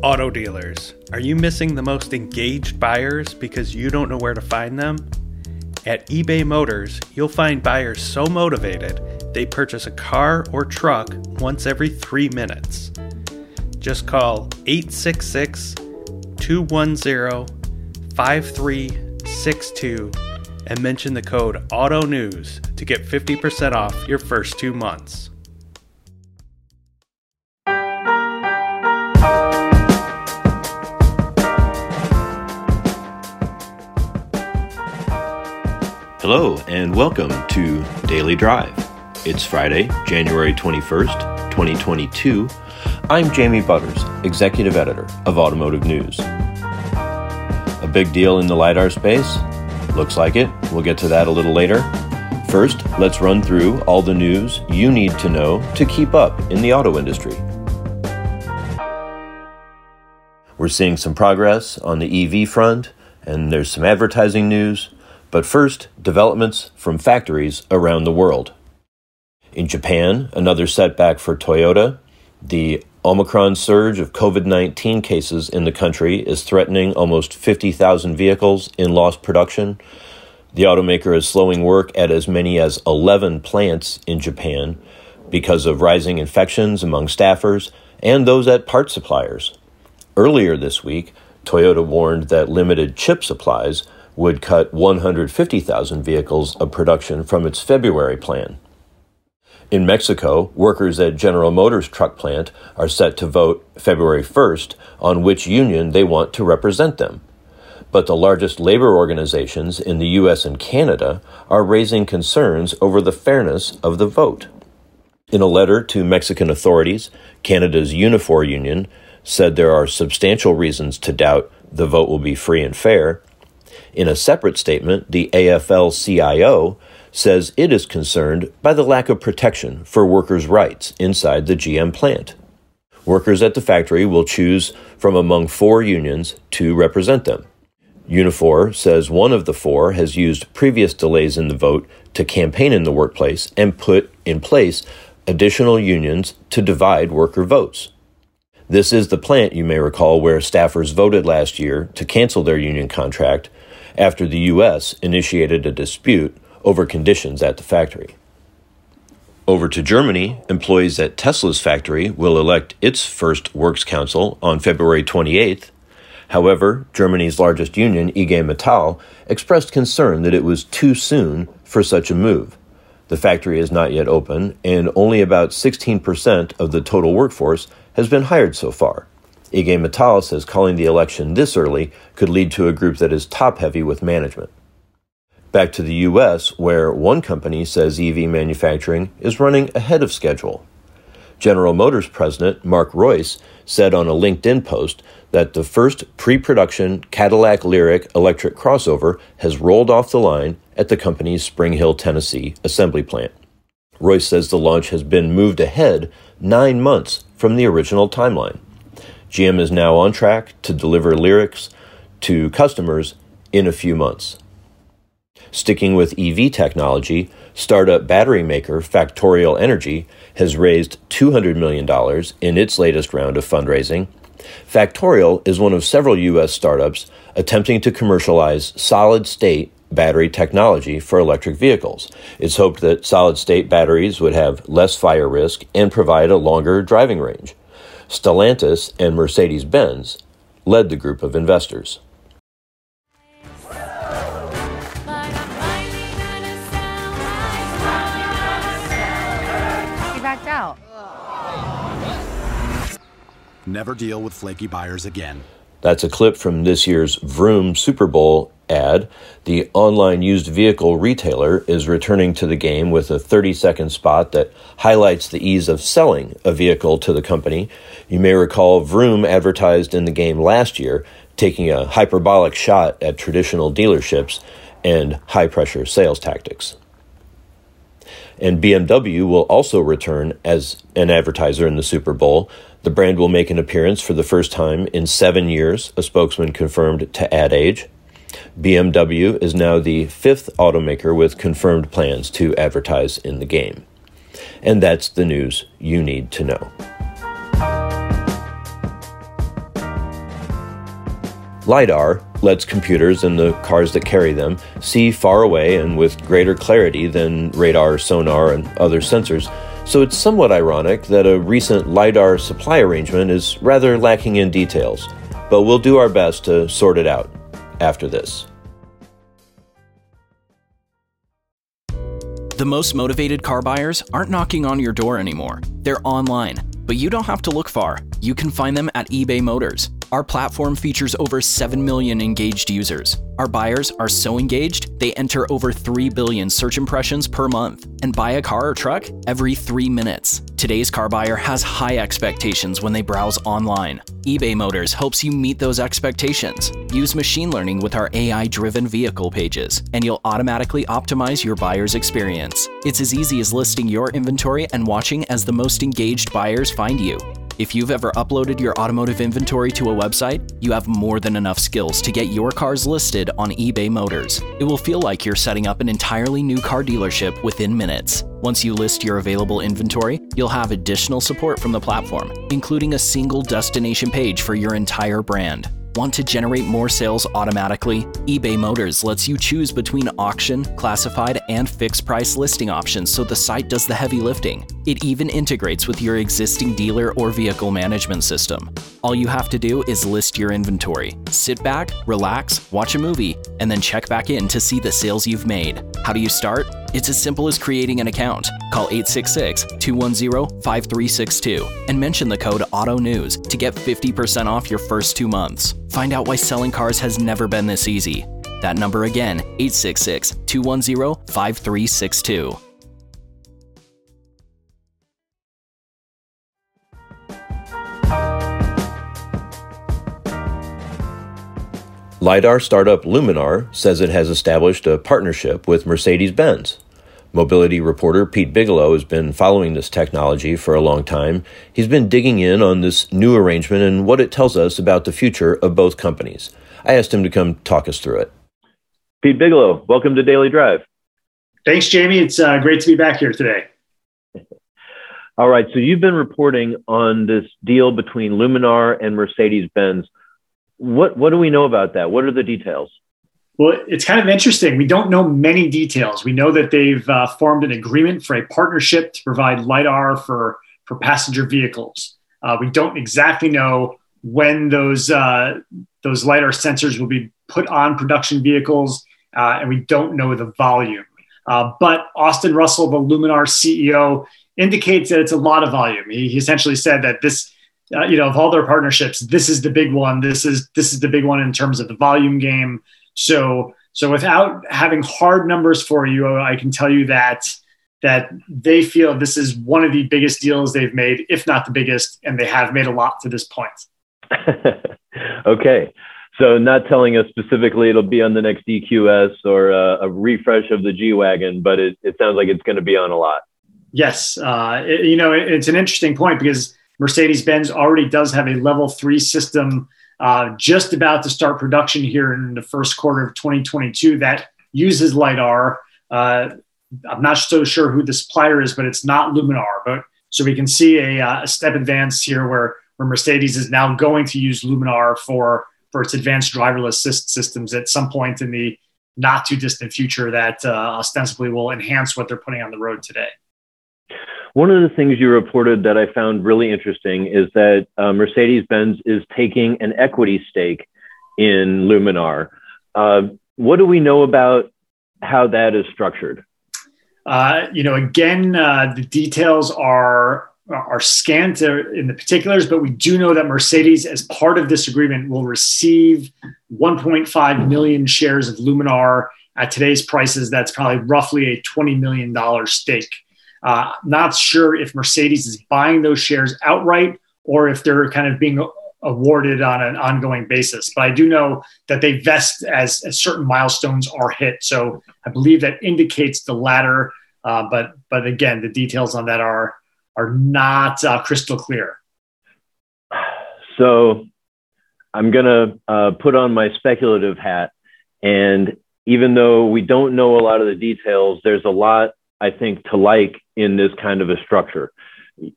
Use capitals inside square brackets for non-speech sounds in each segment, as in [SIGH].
Auto dealers, are you missing the most engaged buyers because you don't know where to find them? At eBay Motors, you'll find buyers so motivated they purchase a car or truck once every three minutes. Just call 866 210 5362 and mention the code AUTO NEWS to get 50% off your first two months. Hello, and welcome to Daily Drive. It's Friday, January 21st, 2022. I'm Jamie Butters, Executive Editor of Automotive News. A big deal in the LiDAR space? Looks like it. We'll get to that a little later. First, let's run through all the news you need to know to keep up in the auto industry. We're seeing some progress on the EV front, and there's some advertising news. But first, developments from factories around the world. In Japan, another setback for Toyota. The Omicron surge of COVID 19 cases in the country is threatening almost 50,000 vehicles in lost production. The automaker is slowing work at as many as 11 plants in Japan because of rising infections among staffers and those at part suppliers. Earlier this week, Toyota warned that limited chip supplies would cut 150,000 vehicles of production from its February plan. In Mexico, workers at General Motors truck plant are set to vote February 1st on which union they want to represent them. But the largest labor organizations in the US and Canada are raising concerns over the fairness of the vote. In a letter to Mexican authorities, Canada's Unifor union said there are substantial reasons to doubt the vote will be free and fair, in a separate statement, the AFL CIO says it is concerned by the lack of protection for workers' rights inside the GM plant. Workers at the factory will choose from among four unions to represent them. Unifor says one of the four has used previous delays in the vote to campaign in the workplace and put in place additional unions to divide worker votes. This is the plant, you may recall, where staffers voted last year to cancel their union contract after the U.S. initiated a dispute over conditions at the factory. Over to Germany, employees at Tesla's factory will elect its first Works Council on February 28th. However, Germany's largest union, IG Metall, expressed concern that it was too soon for such a move. The factory is not yet open, and only about 16% of the total workforce has been hired so far. IG Metall says calling the election this early could lead to a group that is top heavy with management. Back to the U.S., where one company says EV manufacturing is running ahead of schedule. General Motors president Mark Reuss said on a LinkedIn post that the first pre production Cadillac Lyriq electric crossover has rolled off the line at the company's Spring Hill, Tennessee assembly plant. Reuss says the launch has been moved ahead nine months from the original timeline. GM is now on track to deliver Lyriqs to customers in a few months. Sticking with EV technology, startup battery maker Factorial Energy has raised $200 million in its latest round of fundraising. Factorial is one of several U.S. startups attempting to commercialize solid state battery technology for electric vehicles. It's hoped that solid state batteries would have less fire risk and provide a longer driving range. Stellantis and Mercedes Benz led the group of investors. He backed out. Never deal with flaky buyers again. That's a clip from this year's Vroom Super Bowl ad. The online used vehicle retailer is returning to the game with a 30 second spot that highlights the ease of selling a vehicle to the company. You may recall Vroom advertised in the game last year, taking a hyperbolic shot at traditional dealerships and high pressure sales tactics. And BMW will also return as an advertiser in the Super Bowl. The brand will make an appearance for the first time in seven years, a spokesman confirmed to Ad Age. BMW is now the fifth automaker with confirmed plans to advertise in the game. And that's the news you need to know. LiDAR lets computers and the cars that carry them see far away and with greater clarity than radar, sonar, and other sensors. So it's somewhat ironic that a recent LiDAR supply arrangement is rather lacking in details. But we'll do our best to sort it out after this. The most motivated car buyers aren't knocking on your door anymore. They're online. But you don't have to look far. You can find them at eBay Motors. Our platform features over 7 million engaged users. Our buyers are so engaged, they enter over 3 billion search impressions per month and buy a car or truck every 3 minutes. Today's car buyer has high expectations when they browse online. eBay Motors helps you meet those expectations. Use machine learning with our AI driven vehicle pages, and you'll automatically optimize your buyer's experience. It's as easy as listing your inventory and watching as the most engaged buyers find you. If you've ever uploaded your automotive inventory to a website, you have more than enough skills to get your cars listed on eBay Motors. It will feel like you're setting up an entirely new car dealership within minutes. Once you list your available inventory, you'll have additional support from the platform, including a single destination page for your entire brand. Want to generate more sales automatically? eBay Motors lets you choose between auction, classified, and fixed price listing options so the site does the heavy lifting. It even integrates with your existing dealer or vehicle management system. All you have to do is list your inventory, sit back, relax, watch a movie, and then check back in to see the sales you've made. How do you start? It's as simple as creating an account. Call 866 210 5362 and mention the code AUTONEWS to get 50% off your first two months. Find out why selling cars has never been this easy. That number again, 866 210 5362. LiDAR startup Luminar says it has established a partnership with Mercedes Benz. Mobility reporter Pete Bigelow has been following this technology for a long time. He's been digging in on this new arrangement and what it tells us about the future of both companies. I asked him to come talk us through it. Pete Bigelow, welcome to Daily Drive. Thanks, Jamie. It's uh, great to be back here today. All right, so you've been reporting on this deal between Luminar and Mercedes Benz. What what do we know about that? What are the details? Well, it's kind of interesting. We don't know many details. We know that they've uh, formed an agreement for a partnership to provide lidar for for passenger vehicles. Uh, we don't exactly know when those uh, those lidar sensors will be put on production vehicles, uh, and we don't know the volume. Uh, but Austin Russell, the Luminar CEO, indicates that it's a lot of volume. He, he essentially said that this uh, you know, of all their partnerships, this is the big one. This is this is the big one in terms of the volume game. So so without having hard numbers for you, I can tell you that that they feel this is one of the biggest deals they've made, if not the biggest, and they have made a lot to this point. [LAUGHS] okay. So, not telling us specifically it'll be on the next EQS or a, a refresh of the G Wagon, but it, it sounds like it's going to be on a lot. Yes. Uh, it, you know, it, it's an interesting point because Mercedes Benz already does have a level three system uh, just about to start production here in the first quarter of 2022 that uses LiDAR. Uh, I'm not so sure who the supplier is, but it's not Luminar. But so we can see a, uh, a step advance here where, where Mercedes is now going to use Luminar for, for its advanced driverless systems at some point in the not too distant future that uh, ostensibly will enhance what they're putting on the road today. One of the things you reported that I found really interesting is that uh, Mercedes Benz is taking an equity stake in Luminar. Uh, what do we know about how that is structured? Uh, you know, again, uh, the details are are scant in the particulars, but we do know that Mercedes, as part of this agreement, will receive 1.5 million shares of Luminar at today's prices. That's probably roughly a 20 million dollar stake. Uh, not sure if Mercedes is buying those shares outright or if they're kind of being awarded on an ongoing basis. But I do know that they vest as, as certain milestones are hit. So I believe that indicates the latter. Uh, but but again, the details on that are are not uh, crystal clear. So I'm gonna uh, put on my speculative hat, and even though we don't know a lot of the details, there's a lot I think, to like in this kind of a structure.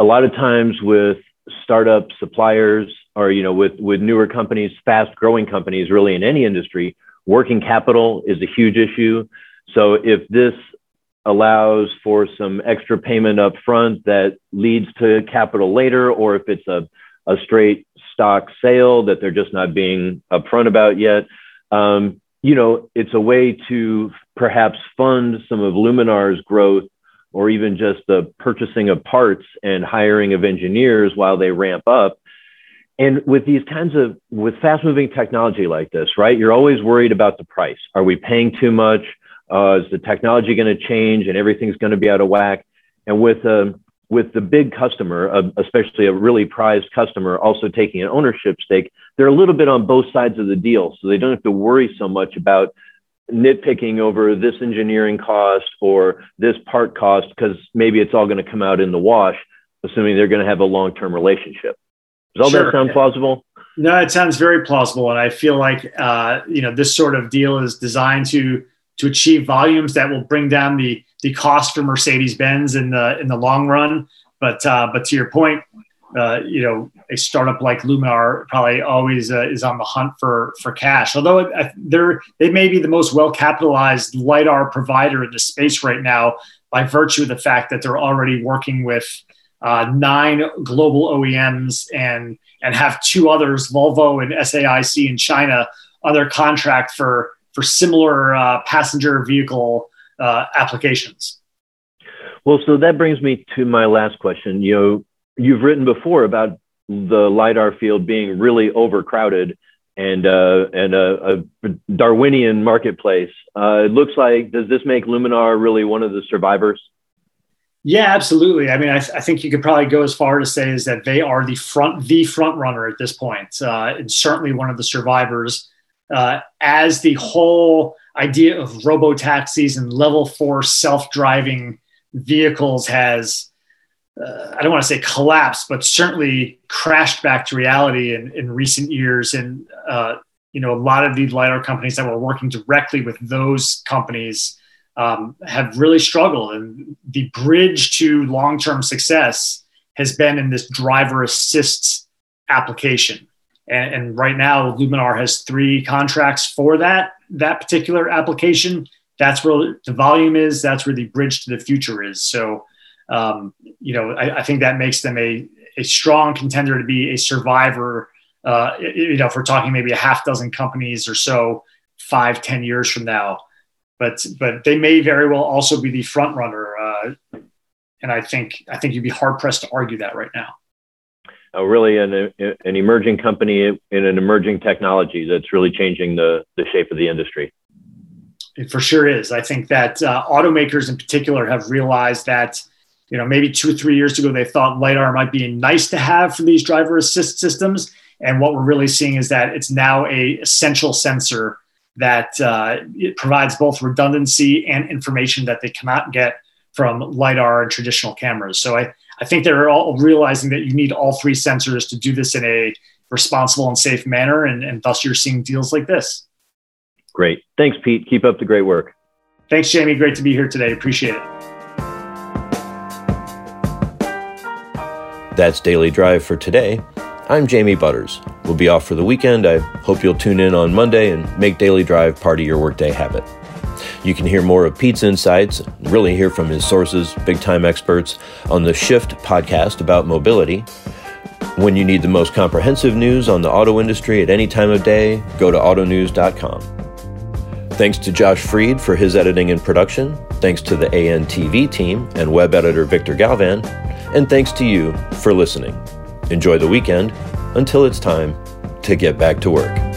A lot of times with startup suppliers, or you know with with newer companies, fast growing companies, really in any industry, working capital is a huge issue. So if this allows for some extra payment up front that leads to capital later, or if it's a, a straight stock sale that they're just not being upfront about yet. Um, you know, it's a way to perhaps fund some of Luminar's growth or even just the purchasing of parts and hiring of engineers while they ramp up. And with these kinds of, with fast moving technology like this, right, you're always worried about the price. Are we paying too much? Uh, is the technology going to change and everything's going to be out of whack? And with, uh, with the big customer, uh, especially a really prized customer, also taking an ownership stake, they're a little bit on both sides of the deal. So they don't have to worry so much about nitpicking over this engineering cost or this part cost because maybe it's all going to come out in the wash, assuming they're going to have a long term relationship. Does all sure. that sound plausible? No, it sounds very plausible, and I feel like uh, you know this sort of deal is designed to to achieve volumes that will bring down the the cost for Mercedes Benz in the in the long run. But uh, but to your point, uh, you know, a startup like Luminar probably always uh, is on the hunt for for cash. Although they're they may be the most well capitalized lidar provider in the space right now by virtue of the fact that they're already working with uh, nine global OEMs and and have two others, Volvo and SAIC in China, their contract for for similar uh, passenger vehicle uh, applications. Well, so that brings me to my last question. You know, you've written before about the lidar field being really overcrowded and uh, and a, a, Darwinian marketplace. Uh, it looks like does this make Luminar really one of the survivors? Yeah, absolutely. I mean, I, th- I, think you could probably go as far to say is that they are the front the front runner at this point, uh, and certainly one of the survivors. Uh, as the whole idea of robo taxis and level four self driving vehicles has uh, I don't want to say collapsed, but certainly crashed back to reality in, in recent years. And, uh, you know, a lot of these LiDAR companies that were working directly with those companies um, have really struggled. And the bridge to long term success has been in this driver assist application. And, and, right now, Luminar has three contracts for that, that particular application. That's where the volume is, that's where the bridge to the future is. So, um, you know, I, I, think that makes them a, a strong contender to be a survivor. Uh, you know, if we're talking maybe a half dozen companies or so, five, ten years from now, but but they may very well also be the front runner. Uh, and I think I think you'd be hard pressed to argue that right now. Uh, really, an an emerging company in an emerging technology that's really changing the the shape of the industry. It for sure is. I think that uh, automakers in particular have realized that you know, maybe two or three years ago, they thought LiDAR might be nice to have for these driver assist systems. And what we're really seeing is that it's now a essential sensor that uh, it provides both redundancy and information that they cannot get from LiDAR and traditional cameras. So I, I think they're all realizing that you need all three sensors to do this in a responsible and safe manner. And, and thus you're seeing deals like this. Great. Thanks, Pete. Keep up the great work. Thanks, Jamie. Great to be here today. Appreciate it. That's Daily Drive for today. I'm Jamie Butters. We'll be off for the weekend. I hope you'll tune in on Monday and make Daily Drive part of your workday habit. You can hear more of Pete's insights, really hear from his sources, big time experts, on the Shift podcast about mobility. When you need the most comprehensive news on the auto industry at any time of day, go to autonews.com. Thanks to Josh Freed for his editing and production. Thanks to the ANTV team and web editor Victor Galvan and thanks to you for listening. Enjoy the weekend until it's time to get back to work.